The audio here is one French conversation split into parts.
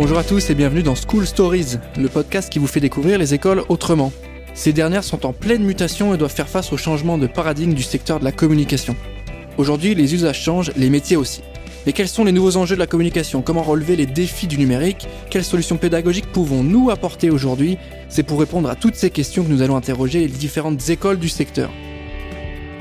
Bonjour à tous et bienvenue dans School Stories, le podcast qui vous fait découvrir les écoles autrement. Ces dernières sont en pleine mutation et doivent faire face au changement de paradigme du secteur de la communication. Aujourd'hui, les usages changent, les métiers aussi. Mais quels sont les nouveaux enjeux de la communication? Comment relever les défis du numérique? Quelles solutions pédagogiques pouvons-nous apporter aujourd'hui? C'est pour répondre à toutes ces questions que nous allons interroger les différentes écoles du secteur.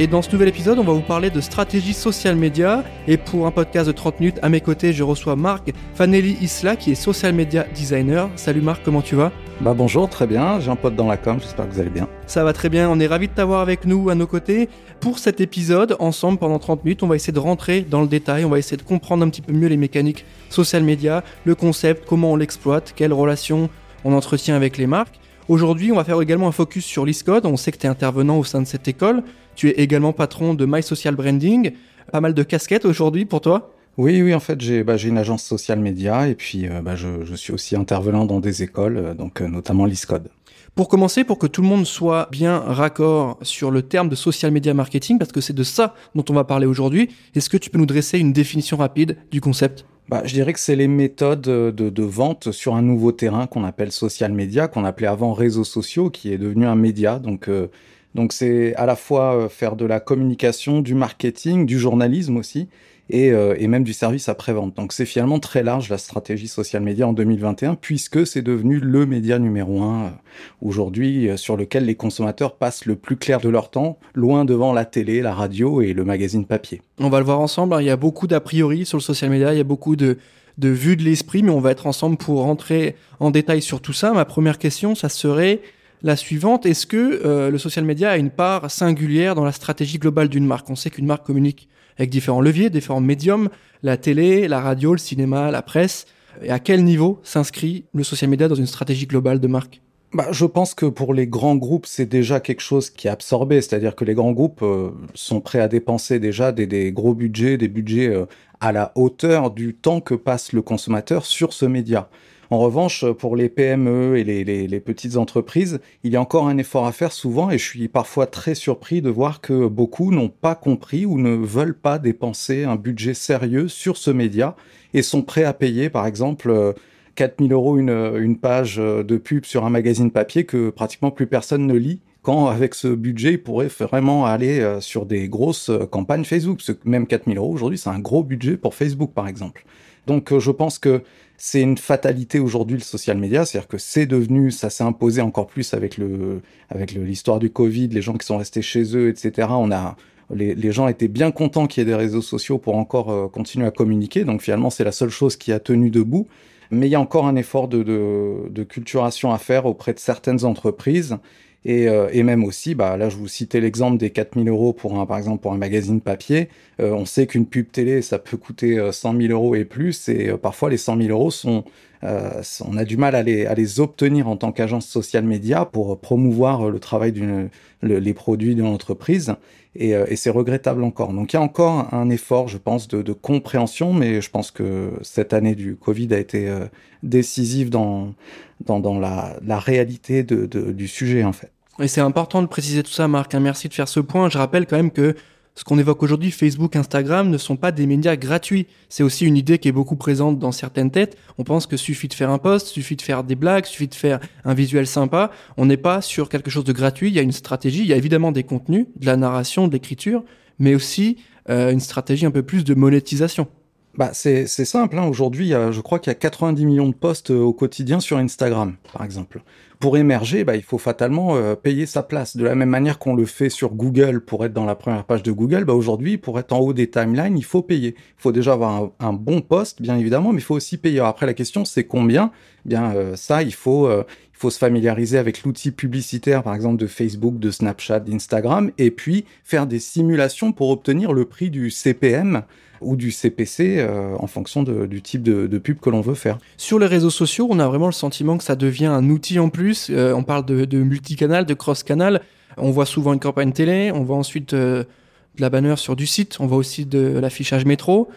Et dans ce nouvel épisode, on va vous parler de stratégie social media. Et pour un podcast de 30 minutes, à mes côtés, je reçois Marc Fanelli Isla, qui est social media designer. Salut Marc, comment tu vas? Bah bonjour, très bien. J'ai un pote dans la com, j'espère que vous allez bien. Ça va très bien, on est ravis de t'avoir avec nous à nos côtés. Pour cet épisode, ensemble pendant 30 minutes, on va essayer de rentrer dans le détail, on va essayer de comprendre un petit peu mieux les mécaniques social media, le concept, comment on l'exploite, quelles relations on entretient avec les marques. Aujourd'hui, on va faire également un focus sur l'ISCODE. On sait que tu es intervenant au sein de cette école. Tu es également patron de My Social Branding. Pas mal de casquettes aujourd'hui pour toi oui, oui, en fait, j'ai bah, une agence social média et puis euh, bah, je, je, suis aussi intervenant dans des écoles, euh, donc euh, notamment l'ISCODE. Pour commencer, pour que tout le monde soit bien raccord sur le terme de social media marketing, parce que c'est de ça dont on va parler aujourd'hui, est-ce que tu peux nous dresser une définition rapide du concept? Bah, je dirais que c'est les méthodes de, de, vente sur un nouveau terrain qu'on appelle social media, qu'on appelait avant réseaux sociaux, qui est devenu un média. Donc, donc c'est à la fois faire de la communication, du marketing, du journalisme aussi, et, euh, et même du service après-vente. Donc c'est finalement très large la stratégie social média en 2021 puisque c'est devenu le média numéro un euh, aujourd'hui euh, sur lequel les consommateurs passent le plus clair de leur temps, loin devant la télé, la radio et le magazine papier. On va le voir ensemble, hein. il y a beaucoup d'a priori sur le social media, il y a beaucoup de de vue de l'esprit, mais on va être ensemble pour rentrer en détail sur tout ça. Ma première question, ça serait la suivante. Est-ce que le social media a une part singulière dans la stratégie globale d'une marque? On sait qu'une marque communique avec différents leviers, différents médiums, la télé, la radio, le cinéma, la presse. Et à quel niveau s'inscrit le social media dans une stratégie globale de marque? Bah, je pense que pour les grands groupes, c'est déjà quelque chose qui est absorbé, c'est-à-dire que les grands groupes euh, sont prêts à dépenser déjà des, des gros budgets, des budgets euh, à la hauteur du temps que passe le consommateur sur ce média. En revanche, pour les PME et les, petites entreprises, il y a encore un effort à faire souvent et je suis parfois très surpris de voir que beaucoup n'ont pas compris ou ne veulent pas dépenser un budget sérieux sur ce média et sont prêts à payer, par exemple, 4000 euros une, page de pub sur un magazine papier que pratiquement plus personne ne lit quand avec ce budget, ils pourraient vraiment aller euh, sur des grosses euh, campagnes Facebook. Même 4000 euros aujourd'hui, c'est un gros budget pour Facebook, par exemple. Donc euh, je pense que c'est une fatalité aujourd'hui le social media, c'est-à-dire que c'est devenu, ça s'est imposé encore plus avec le, avec l'histoire du Covid, les gens qui sont restés chez eux, etc. On a, les, gens étaient bien contents qu'il y ait des réseaux sociaux pour encore euh, continuer à communiquer. Donc finalement, c'est la seule chose qui a tenu debout. Mais il y a encore un effort de, de, de culturation à faire auprès de certaines entreprises et, euh, et, même aussi, bah, là je vous citais l'exemple des 4000 euros pour un, par exemple pour un magazine papier. Euh, on sait qu'une pub télé, ça peut coûter 100 euh, 000 euros et plus, et parfois les 100 000 euros sont, on a du mal à les, à les obtenir en tant qu'agence social média pour promouvoir le travail d'une, les produits d'une entreprise, et, et c'est regrettable encore. Donc il y a encore un effort, je pense, de, de, compréhension, mais je pense que cette année du Covid a été décisive dans, dans, dans la, la réalité de, de, du sujet en fait. Et c'est important de préciser tout ça, Marc. Hein. Merci de faire ce point. Je rappelle quand même que ce qu'on évoque aujourd'hui, Facebook, Instagram, ne sont pas des médias gratuits. C'est aussi une idée qui est beaucoup présente dans certaines têtes. On pense que suffit de faire un post, suffit de faire des blagues, suffit de faire un visuel sympa. On n'est pas sur quelque chose de gratuit. Il y a une stratégie. Il y a évidemment des contenus, de la narration, de l'écriture, mais aussi euh, une stratégie un peu plus de monétisation. Bah, c'est simple. Hein. Aujourd'hui, je crois qu'il y a 90 millions de posts euh, au quotidien sur Instagram, par exemple. Pour émerger, bah, il faut fatalement euh, payer sa place. De la même manière qu'on le fait sur Google pour être dans la première page de Google, bah, aujourd'hui, pour être en haut des timelines, il faut payer. Il faut déjà avoir un, bon poste, bien évidemment, mais il faut aussi payer. après, la question, c'est combien? Bien, euh, ça, il faut, il faut se familiariser avec l'outil publicitaire, par exemple, de Facebook, de Snapchat, d'Instagram, et puis faire des simulations pour obtenir le prix du CPM ou du CPC euh, en fonction du type de, pub que l'on veut faire. Sur les réseaux sociaux, on a vraiment le sentiment que ça devient un outil en plus. Euh, on parle de, multicanal, de cross-canal. On voit souvent une campagne télé, on voit ensuite euh, de la banner sur du site, on voit aussi de l'affichage métro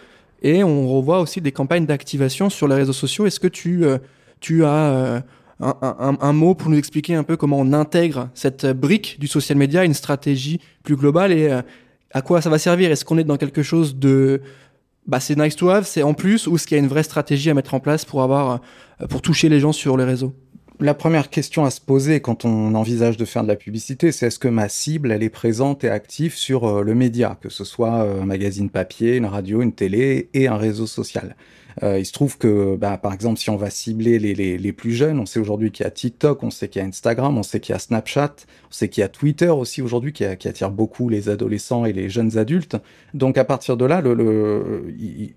et on revoit aussi des campagnes d'activation sur les réseaux sociaux. Est-ce que tu, tu as un, un, mot pour nous expliquer un peu comment on intègre cette brique du social media une stratégie plus globale et à quoi ça va servir? Est-ce qu'on est dans quelque chose de bah, c'est nice to have, c'est en plus, ou est-ce qu'il y a une vraie stratégie à mettre en place pour euh, pour toucher les gens sur les réseaux? La première question à se poser quand on envisage de faire de la publicité, c'est est-ce que ma cible, elle est présente et active sur euh, le média, que ce soit un magazine papier, une radio, une télé et un réseau social. Euh, il se trouve que, bah, par exemple, si on va cibler les, les, plus jeunes, on sait aujourd'hui qu'il y a TikTok, on sait qu'il y a Instagram, on sait qu'il y a Snapchat, on sait qu'il y a Twitter aussi aujourd'hui qui, attire beaucoup les adolescents et les jeunes adultes. Donc à partir de là,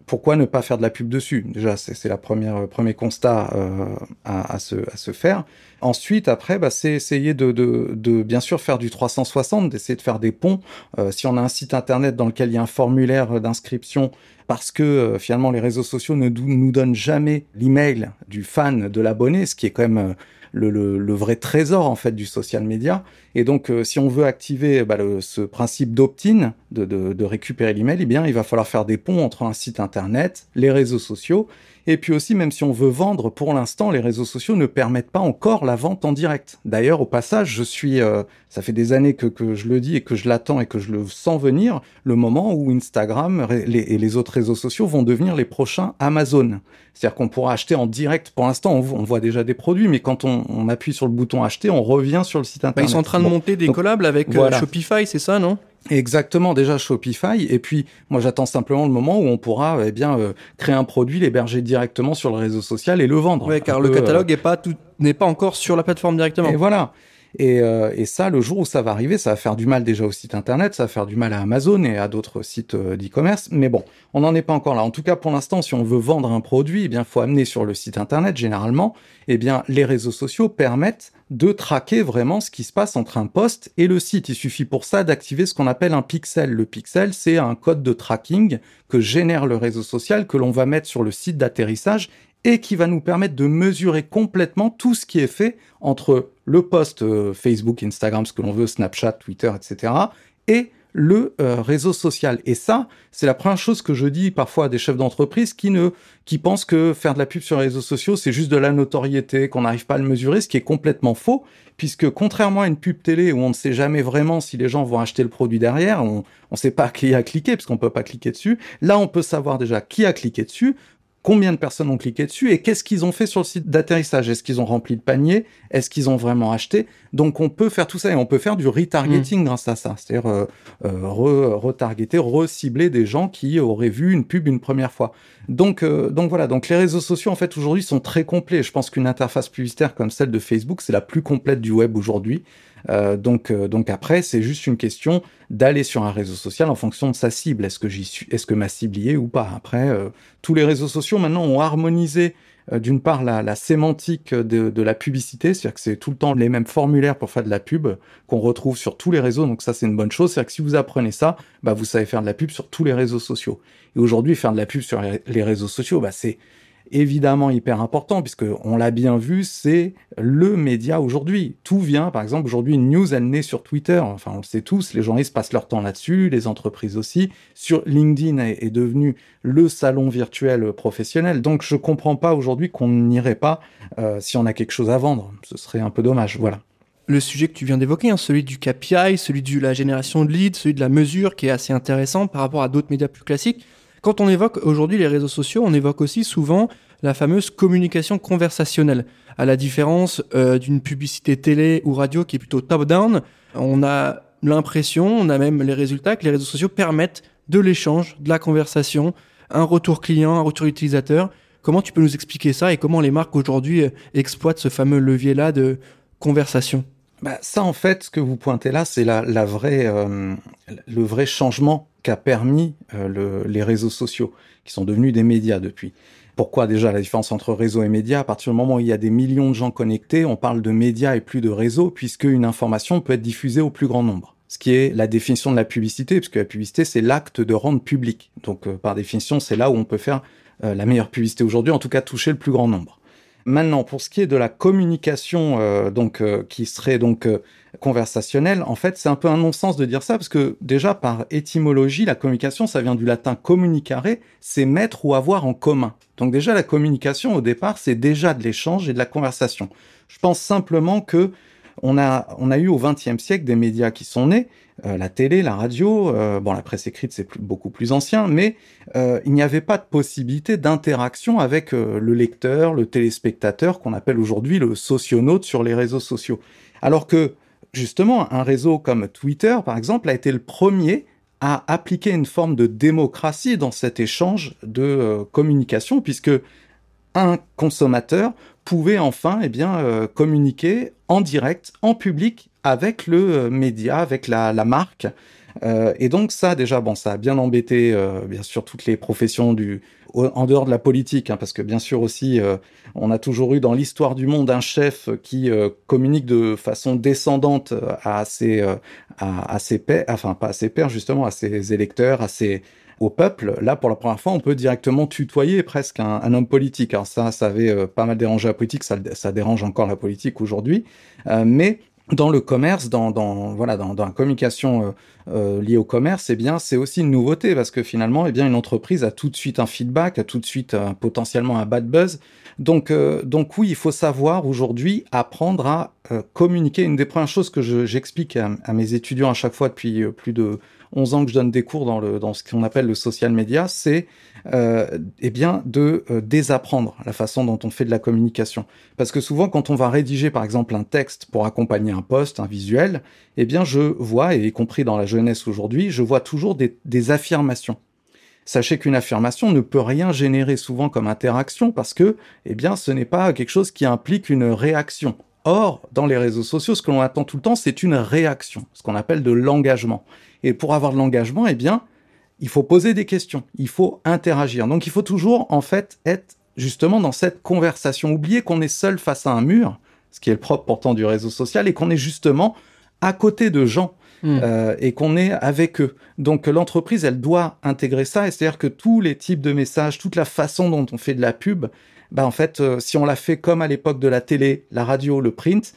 pourquoi ne pas faire de la pub dessus? Déjà, c'est la première premier constat euh, à, se, à se faire. Ensuite, après, bah, c'est essayer de, de, de, bien sûr faire du 360, d'essayer de faire des ponts. Euh, si on a un site internet dans lequel il y a un formulaire d'inscription parce que euh, finalement les réseaux sociaux ne nous donnent jamais l'email du fan, de l'abonné, ce qui est quand même euh, le, vrai trésor en fait du social media. Et donc, euh, si on veut activer bah, ce principe d'opt-in, de, de, récupérer l'email, eh bien, il va falloir faire des ponts entre un site internet, les réseaux sociaux, et puis aussi, même si on veut vendre, pour l'instant, les réseaux sociaux ne permettent pas encore la vente en direct. D'ailleurs, au passage, je suis, euh, ça fait des années que, que, je le dis et que je l'attends et que je le sens venir, le moment où Instagram les, et les autres réseaux sociaux vont devenir les prochains Amazon. C'est-à-dire qu'on pourra acheter en direct. Pour l'instant, on, on, voit déjà des produits, mais quand on, on, appuie sur le bouton acheter, on revient sur le site internet. Bah, ils sont en train de monter des collabs avec euh, Shopify, c'est ça, non? Exactement, déjà Shopify. Et puis, moi, j'attends simplement le moment où on pourra, eh bien, euh, créer un produit, l'héberger directement sur le réseau social et le vendre. Oui, car le catalogue n'est pas tout, n'est pas encore sur la plateforme directement. Et voilà. Et, euh, et, ça, le jour où ça va arriver, ça va faire du mal déjà au site internet, ça va faire du mal à Amazon et à d'autres sites euh, d'e-commerce. Mais bon, on n'en est pas encore là. En tout cas, pour l'instant, si on veut vendre un produit, eh bien, faut amener sur le site internet. Généralement, eh bien, les réseaux sociaux permettent de traquer vraiment ce qui se passe entre un poste et le site. Il suffit pour ça d'activer ce qu'on appelle un pixel. Le pixel, c'est un code de tracking que génère le réseau social que l'on va mettre sur le site d'atterrissage et qui va nous permettre de mesurer complètement tout ce qui est fait entre le post euh, Facebook, Instagram, ce que l'on veut, Snapchat, Twitter, etc., et le euh, réseau social. Et ça, c'est la première chose que je dis parfois à des chefs d'entreprise qui ne, qui pensent que faire de la pub sur les réseaux sociaux, c'est juste de la notoriété, qu'on n'arrive pas à le mesurer, ce qui est complètement faux, puisque contrairement à une pub télé où on ne sait jamais vraiment si les gens vont acheter le produit derrière, on ne sait pas qui a cliqué, puisqu'on peut pas cliquer dessus. Là, on peut savoir déjà qui a cliqué dessus, combien de personnes ont cliqué dessus et qu'est-ce qu'ils ont fait sur le site d'atterrissage? Est-ce qu'ils ont rempli le panier? Est-ce qu'ils ont vraiment acheté? Donc on peut faire tout ça et on peut faire du retargeting mmh. grâce à ça, c'est-à-dire euh, euh, retargeter, recibler des gens qui auraient vu une pub une première fois. Donc euh, donc voilà, donc les réseaux sociaux en fait aujourd'hui sont très complets. Je pense qu'une interface publicitaire comme celle de Facebook, c'est la plus complète du web aujourd'hui. Euh, donc, euh, donc après, c'est juste une question d'aller sur un réseau social en fonction de sa cible. Est-ce que j'y suis, est-ce que ma cible y est ou pas? Après, euh, tous les réseaux sociaux maintenant ont harmonisé d'une part la, la sémantique de, de, la publicité, c'est-à-dire que c'est tout le temps les mêmes formulaires pour faire de la pub qu'on retrouve sur tous les réseaux, donc ça c'est une bonne chose, c'est-à-dire que si vous apprenez ça, bah vous savez faire de la pub sur tous les réseaux sociaux. Et aujourd'hui, faire de la pub sur les réseaux sociaux, bah c'est évidemment hyper important puisque on l'a bien vu, c'est le média aujourd'hui. Tout vient, par exemple, aujourd'hui une news elle naît sur Twitter. Enfin, on le sait tous, les journalistes passent leur temps là-dessus, les entreprises aussi. Sur LinkedIn est, devenu le salon virtuel professionnel. Donc je comprends pas aujourd'hui qu'on n'irait pas euh, si on a quelque chose à vendre. Ce serait un peu dommage. Voilà le sujet que tu viens d'évoquer, hein, celui du KPI, celui de la génération de leads, celui de la mesure, qui est assez intéressant par rapport à d'autres médias plus classiques. Quand on évoque aujourd'hui les réseaux sociaux, on évoque aussi souvent la fameuse communication conversationnelle. À la différence euh, d'une publicité télé ou radio qui est plutôt top-down, on a l'impression, on a même les résultats que les réseaux sociaux permettent de l'échange, de la conversation, un retour client, un retour utilisateur. Comment tu peux nous expliquer ça et comment les marques aujourd'hui euh, exploitent ce fameux levier-là de conversation? Bah, ça, en fait, ce que vous pointez là, c'est la, vraie, euh, le vrai changement qu'a permis euh, le, les réseaux sociaux, qui sont devenus des médias depuis. Pourquoi déjà la différence entre réseau et média À partir du moment où il y a des millions de gens connectés, on parle de médias et plus de réseaux, puisque une information peut être diffusée au plus grand nombre. Ce qui est la définition de la publicité, puisque la publicité, c'est l'acte de rendre public. Donc, euh, par définition, c'est là où on peut faire la meilleure publicité aujourd'hui, en tout cas toucher le plus grand nombre. Maintenant, pour ce qui est de la communication, euh, donc euh, qui serait donc euh, conversationnelle, en fait, c'est un peu un non-sens de dire ça parce que déjà par étymologie, la communication, ça vient du latin communicare, c'est mettre ou avoir en commun. Donc déjà, la communication au départ, c'est déjà de l'échange et de la conversation. Je pense simplement que on a, eu au XXe siècle des médias qui sont nés, euh, la télé, la radio, euh, la presse écrite c'est beaucoup plus ancien, mais euh, il n'y avait pas de possibilité d'interaction avec le lecteur, le téléspectateur qu'on appelle aujourd'hui le socionaute sur les réseaux sociaux. Alors que justement un réseau comme Twitter par exemple a été le premier à appliquer une forme de démocratie dans cet échange de communication puisque un consommateur pouvait enfin eh bien, communiquer en direct, en public, avec le euh, média, avec la, marque. Euh, et donc ça, déjà, bon, ça a bien embêté, euh, bien sûr, toutes les professions du, en dehors de la politique, hein, parce que bien sûr aussi, on a toujours eu dans l'histoire du monde un chef qui communique de façon descendante à ses, à, ses pairs, enfin pas à ses pairs justement, à ses électeurs, à ses au peuple. Là, pour la première fois, on peut directement tutoyer presque un, homme politique. Alors ça, ça avait pas mal dérangé la politique, ça, dérange encore la politique aujourd'hui, mais dans le commerce, dans, voilà, dans, la communication euh, euh, liée au commerce, eh bien, c'est aussi une nouveauté parce que finalement, eh bien, une entreprise a tout de suite un feedback, a tout de suite euh, potentiellement un bad buzz. Donc, euh, donc oui, il faut savoir aujourd'hui apprendre à communiquer. Une des premières choses que j'explique à, mes étudiants à chaque fois depuis plus de 11 ans que je donne des cours dans, le, dans ce qu'on appelle le social media, c'est euh, eh bien de euh, désapprendre la façon dont on fait de la communication. Parce que souvent, quand on va rédiger par exemple un texte pour accompagner un poste, un visuel, eh bien je vois, et y compris dans la jeunesse aujourd'hui, je vois toujours des, des affirmations. Sachez qu'une affirmation ne peut rien générer souvent comme interaction parce que, eh bien, ce n'est pas quelque chose qui implique une réaction. Or, dans les réseaux sociaux, ce que l'on attend tout le temps, c'est une réaction, ce qu'on appelle de l'engagement. Et pour avoir de l'engagement, eh bien, il faut poser des questions, il faut interagir. Donc il faut toujours, en fait, être justement dans cette conversation. Oublier qu'on est seul face à un mur, ce qui est le propre pourtant du réseau social, et qu'on est justement à côté de gens. Hmm. Euh, et qu'on est avec eux. Donc l'entreprise, elle doit intégrer ça, et c'est-à-dire que tous les types de messages, toute la façon dont on fait de la pub, bah en fait, euh, si on l'a fait comme à l'époque de la télé, la radio, le print,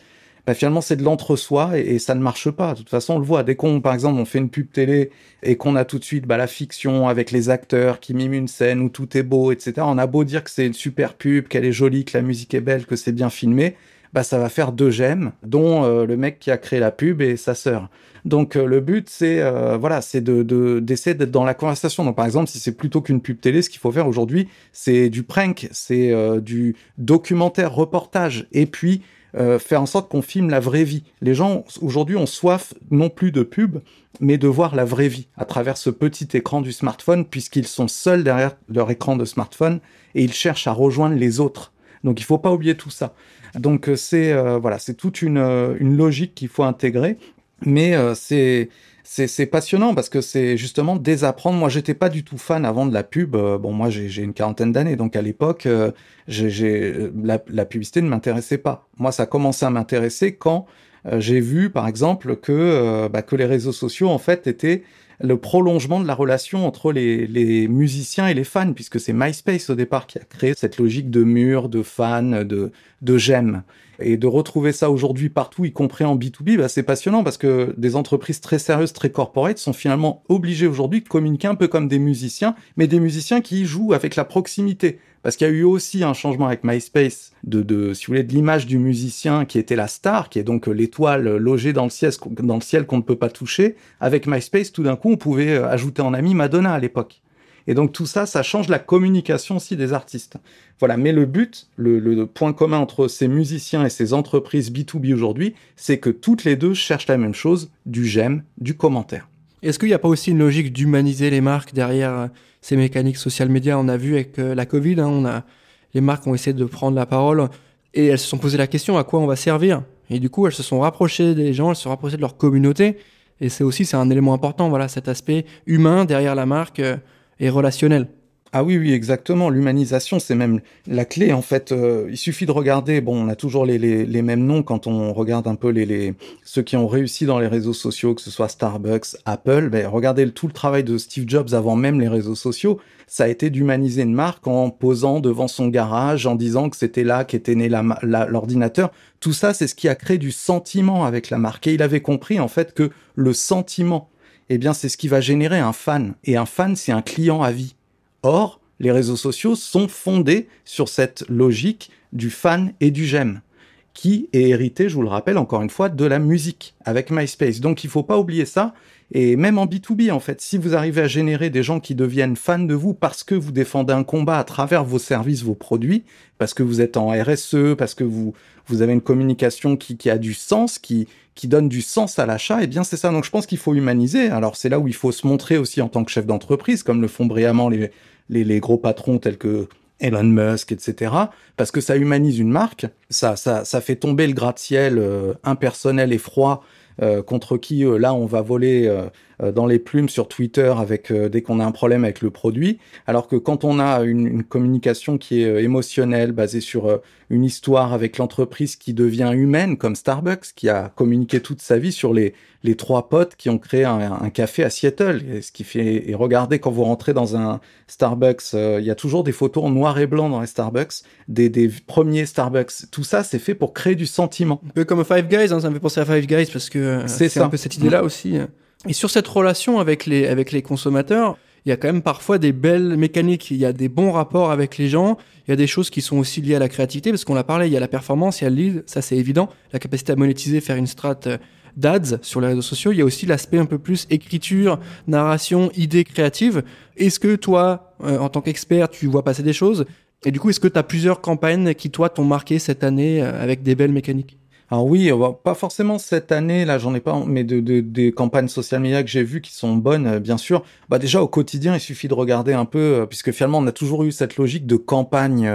bah, finalement c'est de l'entre-soi et, ça ne marche pas. De toute façon, on le voit. Dès qu'on, par exemple, on fait une pub télé et qu'on a tout de suite bah, la fiction avec les acteurs qui miment une scène où tout est beau, etc. On a beau dire que c'est une super pub, qu'elle est jolie, que la musique est belle, que c'est bien filmé, bah ça va faire deux j'aime, dont euh, le mec qui a créé la pub et sa sœur. Donc euh, le but c'est euh, voilà, c'est de d'essayer d'être dans la conversation. Donc par exemple, si c'est plutôt qu'une pub télé, ce qu'il faut faire aujourd'hui, c'est du prank, c'est du documentaire, reportage, et puis euh, faire en sorte qu'on filme la vraie vie. Les gens aujourd'hui ont soif non plus de pub, mais de voir la vraie vie à travers ce petit écran du smartphone, puisqu'ils sont seuls derrière leur écran de smartphone et ils cherchent à rejoindre les autres. Donc il faut pas oublier tout ça. Donc euh, c'est euh, voilà, c'est toute une, une logique qu'il faut intégrer, mais c'est c'est passionnant parce que c'est justement désapprendre. Moi, j'étais pas du tout fan avant de la pub. Euh, bon, moi, j'ai une quarantaine d'années, donc à l'époque, euh, j'ai la, la, publicité ne m'intéressait pas. Moi, ça a commencé à m'intéresser quand euh, j'ai vu, par exemple, que bah, que les réseaux sociaux en fait étaient le prolongement de la relation entre les, les musiciens et les fans, puisque c'est MySpace au départ qui a créé cette logique de mur, de fans, de, de j'aime. Et de retrouver ça aujourd'hui partout, y compris en B2B, bah, c'est passionnant parce que des entreprises très sérieuses, très corporate sont finalement obligées aujourd'hui de communiquer un peu comme des musiciens, mais des musiciens qui jouent avec la proximité. Parce qu'il y a eu aussi un changement avec MySpace de, de si vous voulez, de l'image du musicien qui était la star, qui est donc l'étoile logée dans le ciel, qu'on ne peut pas toucher. Avec MySpace, tout d'un coup, on pouvait ajouter en ami Madonna à l'époque. Et donc tout ça, ça change la communication aussi des artistes. Voilà, mais le but, le, point commun entre ces musiciens et ces entreprises B2B aujourd'hui, c'est que toutes les deux cherchent la même chose, du j'aime, du commentaire. Est-ce qu'il n'y a pas aussi une logique d'humaniser les marques derrière euh, ces mécaniques social media? On a vu avec euh, la Covid, hein, on a, les marques ont essayé de prendre la parole et elles se sont posé la question à quoi on va servir? Et du coup, elles se sont rapprochées des gens, elles se sont rapprochées de leur communauté. Et c'est aussi c'est un élément important, voilà, cet aspect humain derrière la marque. Et relationnel. Ah oui, oui, exactement. L'humanisation, c'est même la clé. En fait, euh, il suffit de regarder. Bon, on a toujours les, les, les, mêmes noms quand on regarde un peu les, les ceux qui ont réussi dans les réseaux sociaux, que ce soit Starbucks, Apple. Ben, regardez tout le travail de Steve Jobs avant même les réseaux sociaux. Ça a été d'humaniser une marque en posant devant son garage, en disant que c'était là qu'était né l'ordinateur. Tout ça, c'est ce qui a créé du sentiment avec la marque. Et il avait compris en fait que le sentiment eh bien c'est ce qui va générer un fan. Et un fan, c'est un client à vie. Or, les réseaux sociaux sont fondés sur cette logique du fan et du j'aime qui est hérité, je vous le rappelle encore une fois, de la musique avec MySpace. Donc il faut pas oublier ça. Et même en B2B, en fait, si vous arrivez à générer des gens qui deviennent fans de vous parce que vous défendez un combat à travers vos services, vos produits, parce que vous êtes en RSE, parce que vous, vous avez une communication qui, a du sens, qui, qui donne du sens à l'achat, eh bien c'est ça. Donc je pense qu'il faut humaniser. Alors c'est là où il faut se montrer aussi en tant que chef d'entreprise, comme le font brillamment les, les, gros patrons tels que Elon Musk, etc. Parce que ça humanise une marque, ça, ça, ça fait tomber le gratte-ciel euh, impersonnel et froid contre qui euh, là on va voler euh, dans les plumes sur Twitter avec dès qu'on a un problème avec le produit, alors que quand on a une, une communication qui est émotionnelle, basée sur une histoire avec l'entreprise qui devient humaine, comme Starbucks, qui a communiqué toute sa vie sur les, les trois potes qui ont créé un, un café à Seattle. Et ce qui fait, et regardez quand vous rentrez dans un Starbucks, il y a toujours des photos en noir et blanc dans les Starbucks, des, des premiers Starbucks. Tout ça, c'est fait pour créer du sentiment. Un peu comme Five Guys, hein, ça me fait penser à Five Guys parce que c'est un peu cette idée-là aussi. Et sur cette relation avec les, avec les consommateurs, il y a quand même parfois des belles mécaniques, il y a des bons rapports avec les gens, il y a des choses qui sont aussi liées à la créativité, parce qu'on l'a parlé, il y a la performance, il y a le lead, ça c'est évident, la capacité à monétiser, faire une strat d'ads sur les réseaux sociaux, il y a aussi l'aspect un peu plus écriture, narration, idée créative. Est-ce que toi, en tant qu'expert, tu vois passer des choses? Et du coup, est-ce que tu as plusieurs campagnes qui, toi, t'ont marqué cette année avec des belles mécaniques? Alors oui, pas forcément cette année, là j'en ai pas, mais de, de, des campagnes social media que j'ai vues qui sont bonnes, bien sûr. Bah déjà au quotidien, il suffit de regarder un peu, puisque finalement on a toujours eu cette logique de campagne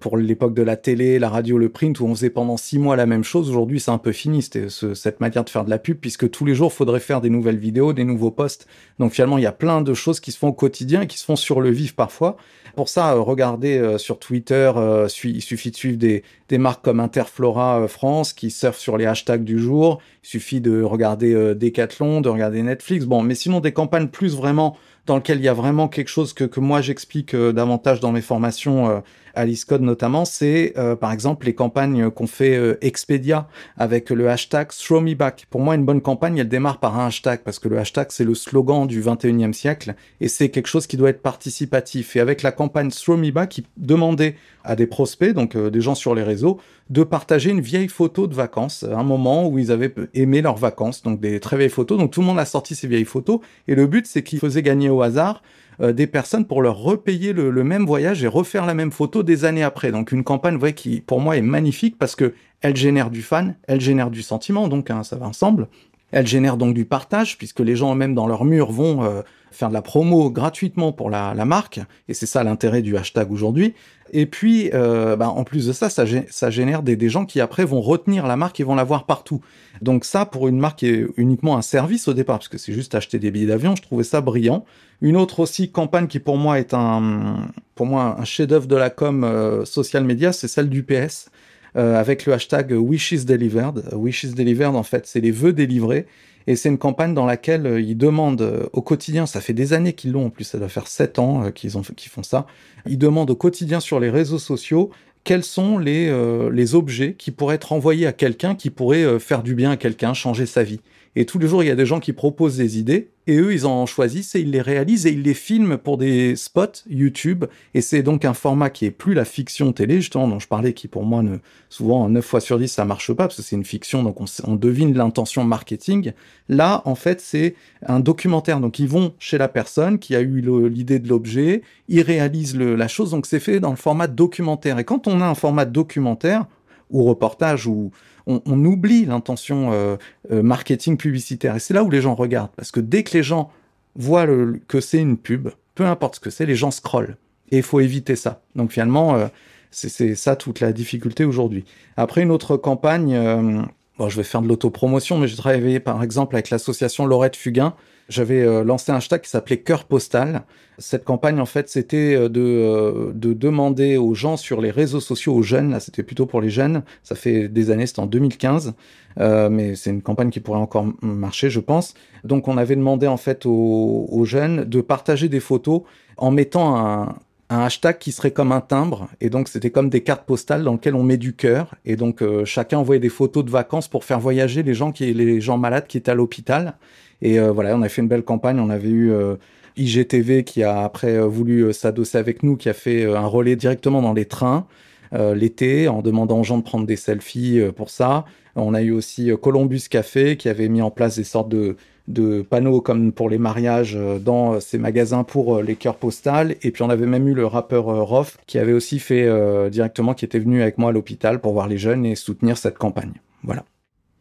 pour l'époque de la télé, la radio, le print, où on faisait pendant six mois la même chose. Aujourd'hui, c'est un peu fini, ce, cette manière de faire de la pub, puisque tous les jours, il faudrait faire des nouvelles vidéos, des nouveaux posts. Donc finalement, il y a plein de choses qui se font au quotidien et qui se font sur le vif parfois. Pour ça, euh, regardez euh, sur Twitter, euh, il suffit de suivre des, des marques comme Interflora France qui surfent sur les hashtags du jour. Il suffit de regarder Decathlon, de regarder Netflix. Bon, mais sinon des campagnes plus vraiment dans lesquelles il y a vraiment quelque chose que, que moi j'explique davantage dans mes formations Alice Code notamment, c'est euh, par exemple les campagnes qu'on fait euh, Expedia avec le hashtag Throw Me Back. Pour moi, une bonne campagne, elle démarre par un hashtag parce que le hashtag c'est le slogan du 21e siècle et c'est quelque chose qui doit être participatif. Et avec la campagne Throw Me Back, qui demandait à des prospects, donc euh, des gens sur les réseaux, de partager une vieille photo de vacances, un moment où ils avaient aimé leurs vacances, donc des très vieilles photos. Donc tout le monde a sorti ces vieilles photos et le but c'est qu'ils faisaient gagner au hasard euh, des personnes pour leur repayer le, même voyage et refaire la même photo des années après. Donc une campagne vrai qui pour moi est magnifique parce que elle génère du fan, elle génère du sentiment, donc hein, ça va ensemble. Elle génère donc du partage puisque les gens eux-mêmes dans leur mur vont euh, faire de la promo gratuitement pour la, marque et c'est ça l'intérêt du hashtag aujourd'hui. Et puis, euh, bah, en plus de ça, ça, génère des, des, gens qui après vont retenir la marque et vont la voir partout. Donc ça, pour une marque qui est uniquement un service au départ, parce que c'est juste acheter des billets d'avion, je trouvais ça brillant. Une autre aussi campagne qui pour moi est un, pour moi un chef-d'œuvre de la com euh, social media, c'est celle du PS. Euh, avec le hashtag Wishes Delivered. Wishes Delivered, en fait, c'est les vœux délivrés. Et c'est une campagne dans laquelle euh, ils demandent euh, au quotidien, ça fait des années qu'ils l'ont, en plus ça doit faire sept ans euh, qu'ils ont qu'ils font ça, ils demandent au quotidien sur les réseaux sociaux quels sont les, les objets qui pourraient être envoyés à quelqu'un qui pourrait faire du bien à quelqu'un, changer sa vie. Et tous les jours, il y a des gens qui proposent des idées, et eux, ils en choisissent et ils les réalisent et ils les filment pour des spots YouTube. Et c'est donc un format qui est plus la fiction télé, justement, dont je parlais, qui pour moi, ne, souvent, 9 fois sur 10, ça marche pas, parce que c'est une fiction, donc on, devine l'intention marketing. Là, en fait, c'est un documentaire. Donc, ils vont chez la personne qui a eu l'idée de l'objet, ils réalisent la chose, donc c'est fait dans le format documentaire. Et quand on a un format documentaire, ou reportage, ou on, oublie l'intention euh, euh, marketing publicitaire. Et c'est là où les gens regardent. Parce que dès que les gens voient que c'est une pub, peu importe ce que c'est, les gens scrollent. Et il faut éviter ça. Donc finalement, euh, c'est ça toute la difficulté aujourd'hui. Après une autre campagne, bon, je vais faire de l'autopromotion, mais j'ai travaillé par exemple avec l'association Laurette Fugain, j'avais euh, lancé un hashtag qui s'appelait Cœur Postal. Cette campagne, en fait, c'était euh, de, euh, de demander aux gens sur les réseaux sociaux, aux jeunes, là c'était plutôt pour les jeunes, ça fait des années, c'était en 2015, euh, mais c'est une campagne qui pourrait encore marcher, je pense. Donc on avait demandé en fait aux, aux jeunes de partager des photos en mettant un, un hashtag qui serait comme un timbre et donc c'était comme des cartes postales dans lesquelles on met du cœur et donc euh, chacun envoyait des photos de vacances pour faire voyager les gens qui les gens malades qui étaient à l'hôpital et euh, voilà on a fait une belle campagne on avait eu euh, IGTV qui a après voulu s'adosser avec nous qui a fait un relais directement dans les trains l'été en demandant aux gens de prendre des selfies pour ça. On a eu aussi Columbus Café qui avait mis en place des sortes de de panneaux comme pour les mariages euh, dans ces magasins pour euh, les cœurs postales. Et puis on avait même eu le rappeur euh, Roth qui avait aussi fait directement, qui était venu avec moi à l'hôpital pour voir les jeunes et soutenir cette campagne. Voilà.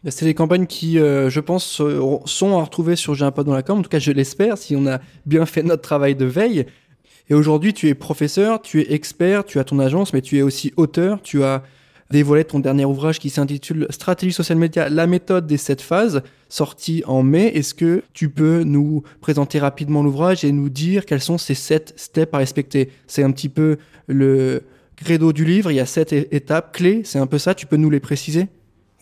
Bah, c'est des campagnes qui, je pense, sont à retrouver sur J'ai un pote dans la com. En tout cas, je l'espère, si on a bien fait notre travail de veille. Et aujourd'hui, tu es professeur, tu es expert, tu as ton agence, mais tu es aussi auteur. Tu as dévoilé ton dernier ouvrage qui s'intitule Stratégie social média, la méthode des sept phases, sorti en mai. Est-ce que tu peux nous présenter rapidement l'ouvrage et nous dire quels sont ces sept steps à respecter? C'est un petit peu le credo du livre, il y a sept étapes clés, c'est un peu ça, tu peux nous les préciser?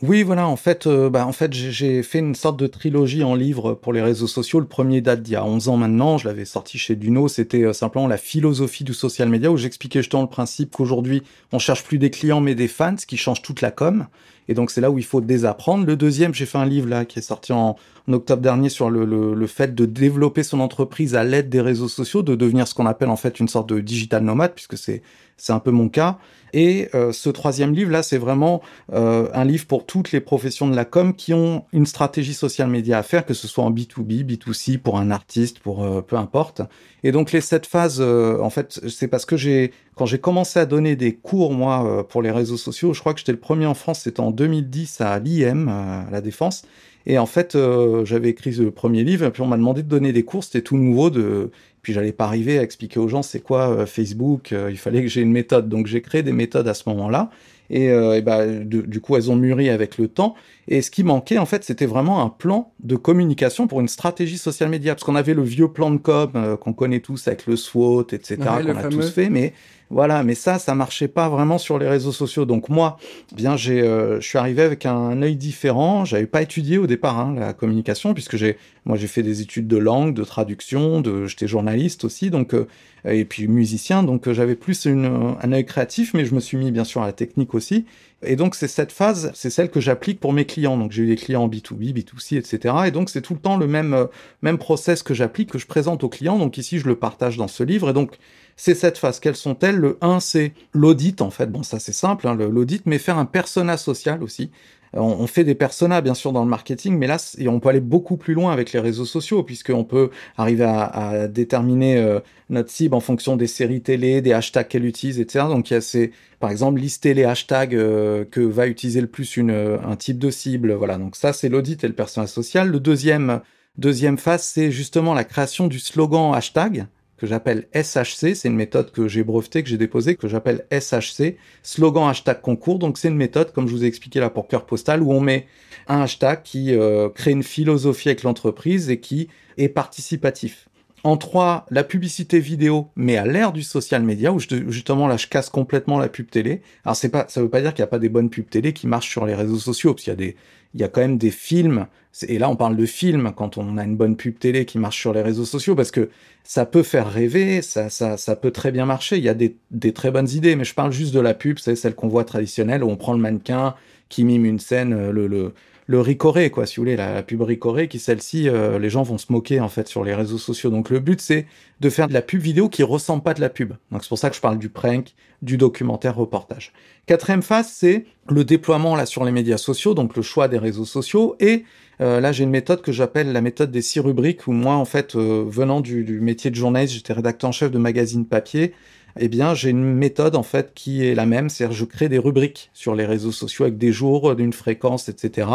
Oui, voilà, en fait, euh, bah, en fait j'ai fait une sorte de trilogie en livre pour les réseaux sociaux. Le premier date d'il y a 11 ans maintenant, je l'avais sorti chez Duno, c'était euh, simplement la philosophie du social media, où j'expliquais justement le principe qu'aujourd'hui, on cherche plus des clients mais des fans, ce qui change toute la com. Et donc c'est là où il faut désapprendre. Le deuxième, j'ai fait un livre là qui est sorti en, octobre dernier sur le, le, le, fait de développer son entreprise à l'aide des réseaux sociaux, de devenir ce qu'on appelle en fait une sorte de digital nomade, puisque c'est c'est un peu mon cas. Et euh, ce troisième livre, là, c'est vraiment euh, un livre pour toutes les professions de la com qui ont une stratégie social média à faire, que ce soit en B2B, B2C, pour un artiste, pour euh, peu importe. Et donc les sept phases, en fait, c'est parce que j'ai, quand j'ai commencé à donner des cours, moi, pour les réseaux sociaux, je crois que j'étais le premier en France, c'était en 2010 à l'IM, à la Défense. Et en fait, j'avais écrit le premier livre, et puis on m'a demandé de donner des cours, c'était tout nouveau, de puis j'allais pas arriver à expliquer aux gens c'est quoi euh, Facebook. Euh, il fallait que j'ai une méthode. Donc j'ai créé des méthodes à ce moment-là. Et, euh, et bah, du coup, elles ont mûri avec le temps. Et ce qui manquait, en fait, c'était vraiment un plan de communication pour une stratégie social média. Parce qu'on avait le vieux plan de com euh, qu'on connaît tous avec le SWOT, etc., qu'on a tous fait. Mais voilà, mais ça, ça marchait pas vraiment sur les réseaux sociaux. Donc moi, bien, j'ai, euh, je suis arrivé avec un œil différent. J'avais pas étudié au départ hein, la communication, puisque j'ai, moi, j'ai fait des études de langue, de traduction, de, j'étais journaliste aussi, donc euh, et puis musicien, donc j'avais plus une, un œil créatif, mais je me suis mis bien sûr à la technique aussi. Et donc c'est cette phase, c'est celle que j'applique pour mes clients. Donc j'ai eu des clients B2B, B2C, etc. Et donc c'est tout le temps le même même process que j'applique, que je présente aux clients. Donc ici je le partage dans ce livre. Et donc c'est cette phase. Quelles sont-elles? Le 1, c'est l'audit, en fait. Bon, ça c'est simple, hein, l'audit, mais faire un persona social aussi. On, fait des personas, bien sûr, dans le marketing, mais là, on peut aller beaucoup plus loin avec les réseaux sociaux, puisqu'on peut arriver à, déterminer euh, notre cible en fonction des séries télé, des hashtags qu'elle utilise, etc. Donc, il y a ces, par exemple, lister les hashtags euh, que va utiliser le plus une, un type de cible. Voilà, donc ça, c'est l'audit et le persona social. Le deuxième, deuxième phase, c'est justement la création du slogan hashtag que j'appelle SHC. C'est une méthode que j'ai brevetée, que j'ai déposée, que j'appelle SHC, slogan hashtag concours. Donc c'est une méthode, comme je vous ai expliqué là pour cœur postal, où on met un hashtag qui euh, crée une philosophie avec l'entreprise et qui est participatif. En trois, la publicité vidéo, mais à l'ère du social media, où justement là je casse complètement la pub télé. Alors c'est pas, ça veut pas dire qu'il n'y a pas des bonnes pubs télé qui marchent sur les réseaux sociaux, parce qu'il y a des, il y a quand même des films, et là on parle de films quand on a une bonne pub télé qui marche sur les réseaux sociaux, parce que ça peut faire rêver, ça, ça, peut très bien marcher, il y a des, des très bonnes idées, mais je parle juste de la pub, c'est celle qu'on voit traditionnelle, où on prend le mannequin qui mime une scène, euh, le, le ricoré, quoi, si vous voulez, la, pub ricoré, qui celle-ci, euh, les gens vont se moquer en fait sur les réseaux sociaux. Donc le but c'est de faire de la pub vidéo qui ressemble pas de la pub. Donc c'est pour ça que je parle du prank, du documentaire reportage. Quatrième phase, c'est le déploiement là sur les médias sociaux, donc le choix des réseaux sociaux. Et euh, là j'ai une méthode que j'appelle la méthode des six rubriques, où moi en fait, euh, venant du, métier de journaliste, j'étais rédacteur en chef de magazine papier eh bien, j'ai une méthode en fait qui est la même, c'est-à-dire je crée des rubriques sur les réseaux sociaux avec des jours, d'une fréquence, etc.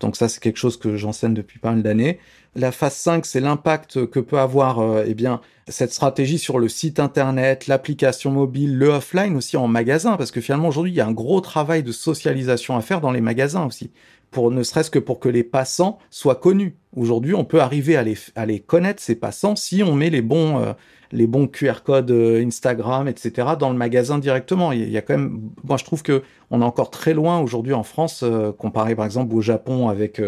Donc ça, c'est quelque chose que j'enseigne depuis pas mal d'années. La phase 5, c'est l'impact que peut avoir euh, eh bien cette stratégie sur le site internet, l'application mobile, le offline aussi en magasin, parce que finalement aujourd'hui, il y a un gros travail de socialisation à faire dans les magasins aussi, pour ne serait-ce que pour que les passants soient connus. Aujourd'hui, on peut arriver à les, connaître ces passants si on met les bons euh, les bons QR codes euh, Instagram, etc. dans le magasin directement. Il y a quand même, moi je trouve que on est encore très loin aujourd'hui en France, euh, comparé par exemple au Japon avec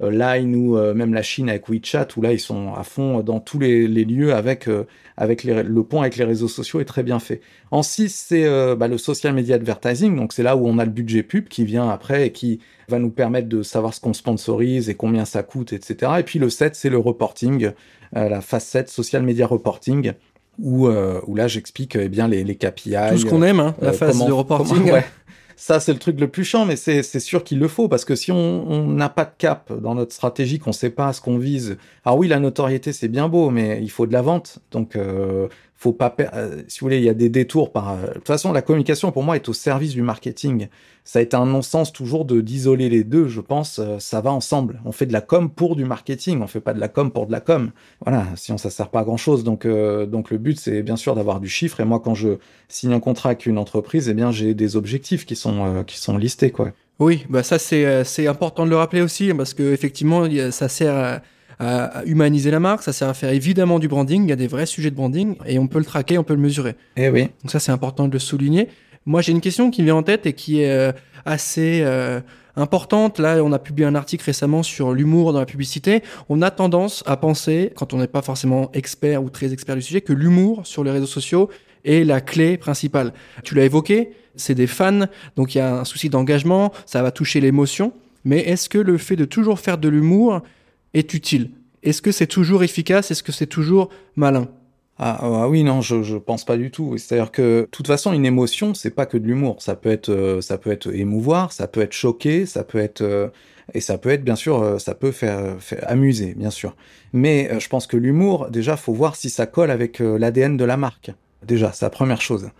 Line ou même la Chine avec WeChat, où là ils sont à fond dans tous les, lieux avec avec le pont avec les réseaux sociaux est très bien fait. En 6, c'est bah, le social media advertising, donc c'est là où on a le budget pub qui vient après et qui va nous permettre de savoir ce qu'on sponsorise et combien ça coûte, etc. Et puis le 7, c'est le reporting, la 7, social media reporting, où, euh, où là j'explique eh bien les, les KPI. Tout ce qu'on aime, hein, la euh, phase comment- de reporting. comment- ouais. Ça, c'est le truc le plus chiant, mais c'est sûr qu'il le faut, parce que si on on n'a pas de cap dans notre stratégie, qu'on sait pas ce qu'on vise. Alors oui, la notoriété, c'est bien beau, mais il faut de la vente. Donc, euh, faut pas euh, si vous voulez, il y a des détours par. euh, De toute façon, la communication, pour moi, est au service du marketing. Ça a été un non-sens toujours de d'isoler les deux, je pense. euh, ça va ensemble. On fait de la com pour du marketing, on fait pas de la com pour de la com. Voilà, sinon ça sert pas à grand chose. Donc, euh, donc le but, c'est bien sûr d'avoir du chiffre. Et moi, quand je signe un contrat avec une entreprise, eh bien, j'ai des objectifs qui sont qui sont listés, quoi. Oui, bah ça c'est c'est important de le rappeler aussi parce que effectivement ça sert à, à- humaniser la marque, ça sert à faire évidemment du branding. Il y a des vrais sujets de branding et on peut le traquer, on peut le mesurer. Eh oui. Donc ça c'est important de le souligner. Moi j'ai une question qui me vient en tête et qui est euh, assez euh, importante. Là on a publié un article récemment sur l'humour dans la publicité. On a tendance à penser, quand on n'est pas forcément expert ou très expert du sujet, que l'humour sur les réseaux sociaux est la clé principale. Tu l'as évoqué, c'est des fans, donc il y a un souci d'engagement, ça va toucher l'émotion. Mais est-ce que le fait de toujours faire de l'humour est utile Est-ce que c'est toujours efficace? Est-ce que c'est toujours malin? Ah, ah oui, non, je, je pense pas du tout. C'est-à-dire que, de toute façon, une émotion, c'est pas que de l'humour. Ça peut être, euh, ça peut être émouvoir, ça peut être choqué, ça peut être, euh, et ça peut être, bien sûr, euh, ça peut faire, faire amuser, bien sûr. Mais je pense que l'humour, déjà, faut voir si ça colle avec l'ADN de la marque. Déjà, c'est la première chose.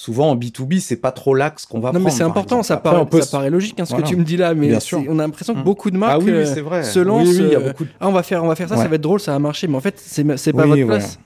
Souvent, en B2B, c'est pas trop l'axe qu'on va Non, prendre. mais c'est important, ça, Après, paraît, on peut ça se- paraît logique hein, ce Voilà. que tu me dis là, mais on a l'impression que Mm. beaucoup de marques Ah oui, oui, euh, c'est vrai. se lancent. oui, il y a euh, beaucoup de Ah, on va faire, on va faire ça, ça va être drôle, ça va marcher, mais en fait, c'est pas Oui, votre place.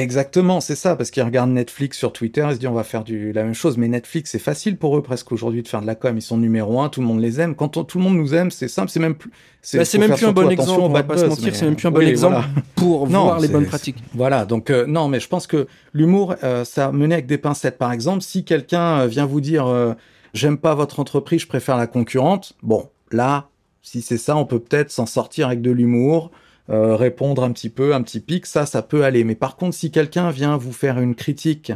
Exactement, c'est ça, parce qu'ils regardent Netflix sur Twitter, ils se disent on va faire du, la même chose, mais Netflix c'est facile pour eux presque aujourd'hui de faire de la com, ils sont numéro un, tout le monde les aime, quand on- tout le monde nous aime, c'est simple, c'est même plus... Bah, C'est faut même plus un bon exemple, on va pas se mentir, c'est même plus un bon Oui, exemple voilà. pour Non, voir les bonnes pratiques. Voilà, donc euh, non, mais je pense que l'humour, euh, ça a mené avec des pincettes. Par exemple, si quelqu'un euh, vient vous dire euh, j'aime pas votre entreprise, je préfère la concurrente, bon, là, si c'est ça, on peut peut-être s'en sortir avec de l'humour, euh, répondre un petit peu, un petit pic, ça, ça peut aller. Mais par contre, si quelqu'un vient vous faire une critique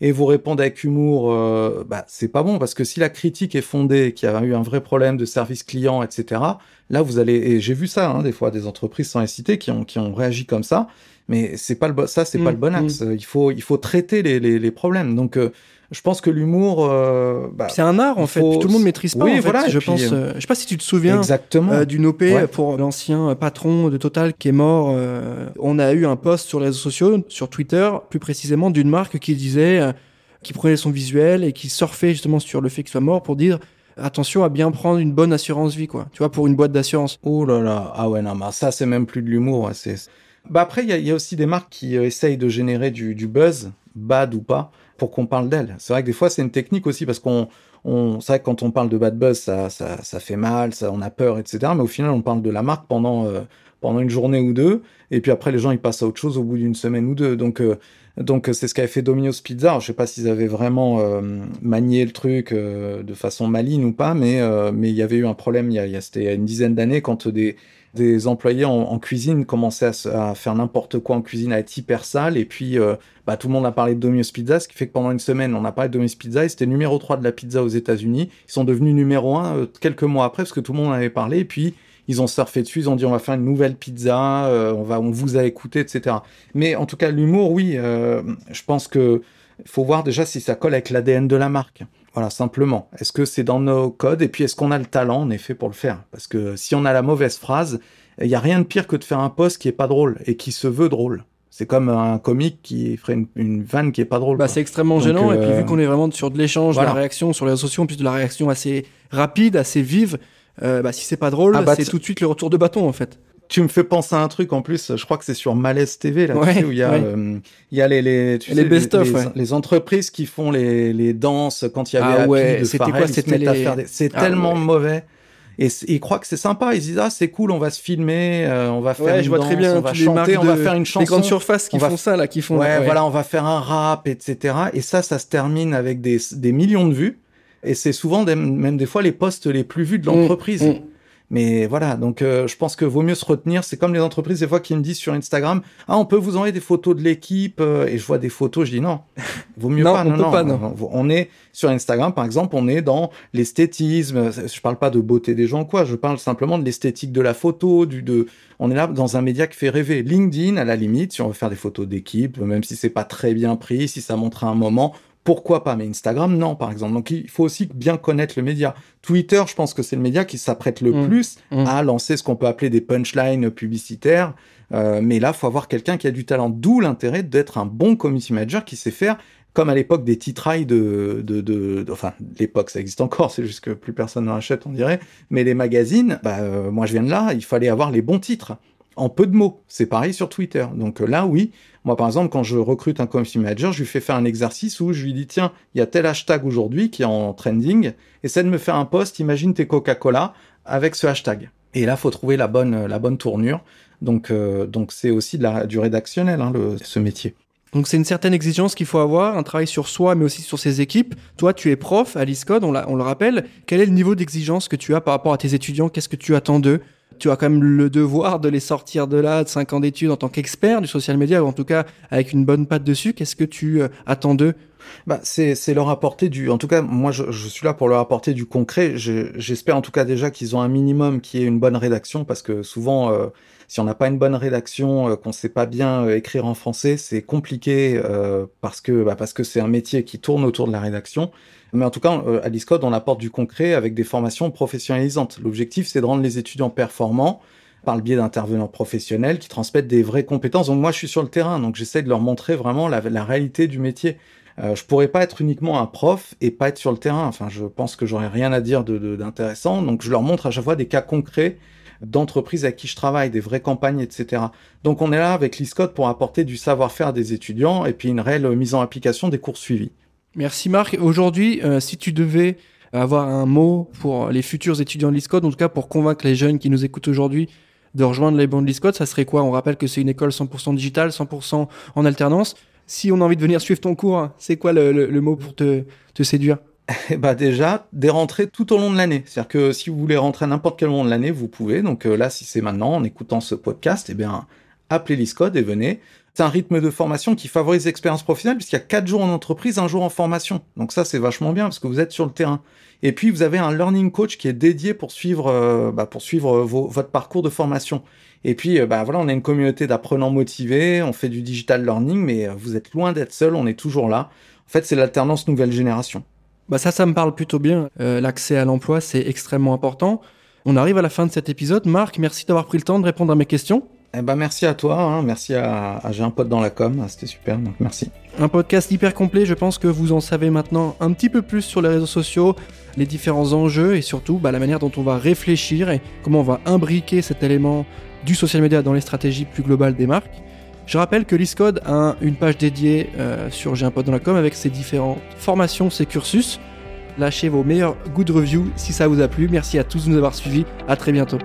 et vous répondre avec humour, euh, bah, c'est pas bon parce que si la critique est fondée, qu'il y a eu un vrai problème de service client, etc. Là, vous allez et j'ai vu ça hein, des fois des entreprises sans les citer qui ont qui ont réagi comme ça, mais c'est pas le bo- ça c'est pas Mm, le bon axe. Il faut il faut traiter les les, les problèmes. Donc euh, je pense que l'humour, euh, bah, C'est un art en fait, faut- tout le monde maîtrise pas. Oui, en fait, voilà, je puis, pense. euh, euh, je sais pas si tu te souviens. exactement. Euh, d'une OP Ouais. pour l'ancien patron de Total qui est mort. euh, on a eu un post sur les réseaux sociaux, sur Twitter, plus précisément d'une marque qui disait, euh, qui prenait son visuel et qui surfait justement sur le fait qu'il soit mort pour dire attention à bien prendre une bonne assurance vie, quoi. Tu vois, pour une boîte d'assurance. Oh là là, ah ouais, non, mais ça, c'est même plus de l'humour. ouais, c'est... Bah après, il y, y a aussi des marques qui euh, essayent de générer du, du buzz, bad ou pas, pour qu'on parle d'elles. C'est vrai que des fois, c'est une technique aussi, parce qu'on... On, c'est vrai que quand on parle de bad buzz, ça, ça, ça fait mal, ça, on a peur, etc. Mais au final, on parle de la marque pendant, euh, pendant une journée ou deux, et puis après, les gens, ils passent à autre chose au bout d'une semaine ou deux. Donc, euh, donc euh, c'est ce qu'avait fait Domino's Pizza. Alors, je sais pas s'ils avaient vraiment euh, manié le truc de façon maligne ou pas, mais mais il y avait eu un problème il y a, y a- c'était il y a une dizaine d'années quand des des employés en, cuisine commençaient à, faire n'importe quoi en cuisine, à être hyper sale, et puis euh, bah, tout le monde a parlé de Domino's Pizza, ce qui fait que pendant une semaine, on a parlé de Domino's Pizza, et c'était numéro 3 de la pizza aux États-Unis. Ils sont devenus numéro 1 euh, quelques mois après, parce que tout le monde en avait parlé, et puis ils ont surfé dessus, ils ont dit on va faire une nouvelle pizza, euh, on va, on vous a écouté, etc. Mais en tout cas, l'humour, oui, je pense que faut voir déjà si ça colle avec l'ADN de la marque. Voilà, simplement. Est-ce que c'est dans nos codes? Et puis est-ce qu'on a le talent en effet pour le faire? Parce que si on a la mauvaise phrase, il n'y a rien de pire que de faire un post qui est pas drôle et qui se veut drôle. C'est comme un comique qui ferait une, une vanne qui est pas drôle. Bah, c'est extrêmement Donc, gênant. Et puis, euh, vu qu'on est vraiment sur de l'échange, de la réaction sur les réseaux sociaux, en plus de la réaction assez rapide, assez vive, euh, bah, si c'est pas drôle, Ah bah, c'est tout de suite le retour de bâton, en fait. Tu me fais penser à un truc en plus, je crois que c'est sur Malaise TV là, tu Ouais, sais, où il y a, ouais. euh, il y a les, les, tu Les sais, best-of, les, ouais. les entreprises qui font les, les danses quand il y avait Ah ouais, c'était quoi, c'était les- des- C'est Ah tellement mauvais. Et ils croient que c'est sympa, ils disent ah c'est cool, on va se filmer, euh, on va faire une je vois danse, très bien on va les chanter, on va de- faire une Les chanson. grandes surfaces qui on va font ça, là, qui font. Ouais, voilà, on va faire un rap, etc. Et ça, ça se termine avec des, des millions de vues. Et c'est souvent des- même des fois les postes les plus vus de l'entreprise. Mm, mm. Mais voilà, donc euh, je pense que vaut mieux se retenir. C'est comme les entreprises des fois qui me disent sur Instagram, ah on peut vous envoyer des photos de l'équipe euh, et je vois des photos, je dis non, vaut mieux Non, pas. on peut pas, non. On est sur Instagram par exemple, on est dans l'esthétisme. Je parle pas de beauté des gens quoi, je parle simplement de l'esthétique de la photo, du de. On est là dans un média qui fait rêver. LinkedIn à la limite, si on veut faire des photos d'équipe, même si c'est pas très bien pris, si ça montre un moment, pourquoi pas Mais Instagram, non, par exemple. Donc il faut aussi bien connaître le média. Twitter, je pense que c'est le média qui s'apprête le Mm. plus Mm. à lancer ce qu'on peut appeler des punchlines publicitaires. Euh, mais là, faut avoir quelqu'un qui a du talent. D'où l'intérêt d'être un bon community manager qui sait faire, comme à l'époque des titrailles de, de, de, de- enfin, l'époque, ça existe encore, c'est juste que plus personne n'en achète, on dirait. Mais les magazines, bah, euh, moi je viens de là, il fallait avoir les bons titres. En peu de mots. C'est pareil sur Twitter. Donc euh, là, oui. Moi, par exemple, quand je recrute un community manager, je lui fais faire un exercice où je lui dis, tiens, il y a tel hashtag aujourd'hui qui est en trending. Essaie de me faire un post, imagine tes Coca-Cola avec ce hashtag. Et là, faut trouver la bonne, la bonne tournure. Donc, euh, donc c'est aussi la, du rédactionnel, hein, ce métier. Donc c'est une certaine exigence qu'il faut avoir, un travail sur soi, mais aussi sur ses équipes. Toi, tu es prof à l'ISCOD, on, l'a- on le rappelle. Quel est le niveau d'exigence que tu as par rapport à tes étudiants? Qu'est-ce que tu attends d'eux? Tu as quand même le devoir de les sortir de là, de 5 ans d'études en tant qu'expert du social media, ou en tout cas avec une bonne patte dessus. Qu'est-ce que tu euh, attends d'eux? Bah, c'est, leur apporter du. En tout cas, moi, je, suis là pour leur apporter du concret. Je- j'espère en tout cas déjà qu'ils ont un minimum qui est une bonne rédaction, parce que souvent, euh, si on n'a pas une bonne rédaction, euh, qu'on sait pas bien euh, écrire en français, c'est compliqué euh, parce que bah, parce que c'est un métier qui tourne autour de la rédaction. Mais en tout cas, à l'ISCOD, on apporte du concret avec des formations professionnalisantes. L'objectif, c'est de rendre les étudiants performants par le biais d'intervenants professionnels qui transmettent des vraies compétences. Donc moi, je suis sur le terrain, donc j'essaie de leur montrer vraiment la, réalité du métier. Euh, je pourrais pas être uniquement un prof et pas être sur le terrain. Enfin, je pense que j'aurais rien à dire de- de- d'intéressant. Donc, je leur montre à chaque fois des cas concrets d'entreprises avec qui je travaille, des vraies campagnes, etc. Donc, on est là avec l'ISCOT pour apporter du savoir-faire des étudiants et puis une réelle mise en application des cours suivis. Merci Marc. Aujourd'hui, euh, si tu devais avoir un mot pour les futurs étudiants de l'ISCOD, en tout cas pour convaincre les jeunes qui nous écoutent aujourd'hui de rejoindre les bancs de l'ISCOD, ça serait quoi? On rappelle que c'est une école 100% digitale, 100% en alternance. Si on a envie de venir suivre ton cours, c'est quoi le, mot pour te séduire? Eh bah déjà, des rentrées tout au long de l'année. C'est-à-dire que si vous voulez rentrer à n'importe quel moment de l'année, vous pouvez. Donc euh, là, si c'est maintenant, en écoutant ce podcast, eh bien, appelez l'ISCOD et venez. C'est un rythme de formation qui favorise l'expérience professionnelle puisqu'il y a quatre jours en entreprise, un jour en formation. Donc ça, c'est vachement bien parce que vous êtes sur le terrain. Et puis, vous avez un learning coach qui est dédié pour suivre, euh, bah, pour suivre euh, votre parcours de formation. Et puis, bah, voilà, on a une communauté d'apprenants motivés, on fait du digital learning, mais vous êtes loin d'être seul, on est toujours là. En fait, c'est l'alternance nouvelle génération. Bah ça, ça me parle plutôt bien. Euh, L'accès à l'emploi, c'est extrêmement important. On arrive à la fin de cet épisode. Marc, merci d'avoir pris le temps de répondre à mes questions. Eh ben, merci à toi, hein, merci à, à J'ai un pote dans la com, c'était super, donc merci. Un podcast hyper complet, je pense que vous en savez maintenant un petit peu plus sur les réseaux sociaux, les différents enjeux et surtout bah, la manière dont on va réfléchir et comment on va imbriquer cet élément du social media dans les stratégies plus globales des marques. Je rappelle que l'ISCOD a un- une page dédiée euh, sur J'ai un pote avec ses différentes formations, ses cursus. Lâchez vos meilleurs good reviews si ça vous a plu. Merci à tous de nous avoir suivis. À très bientôt.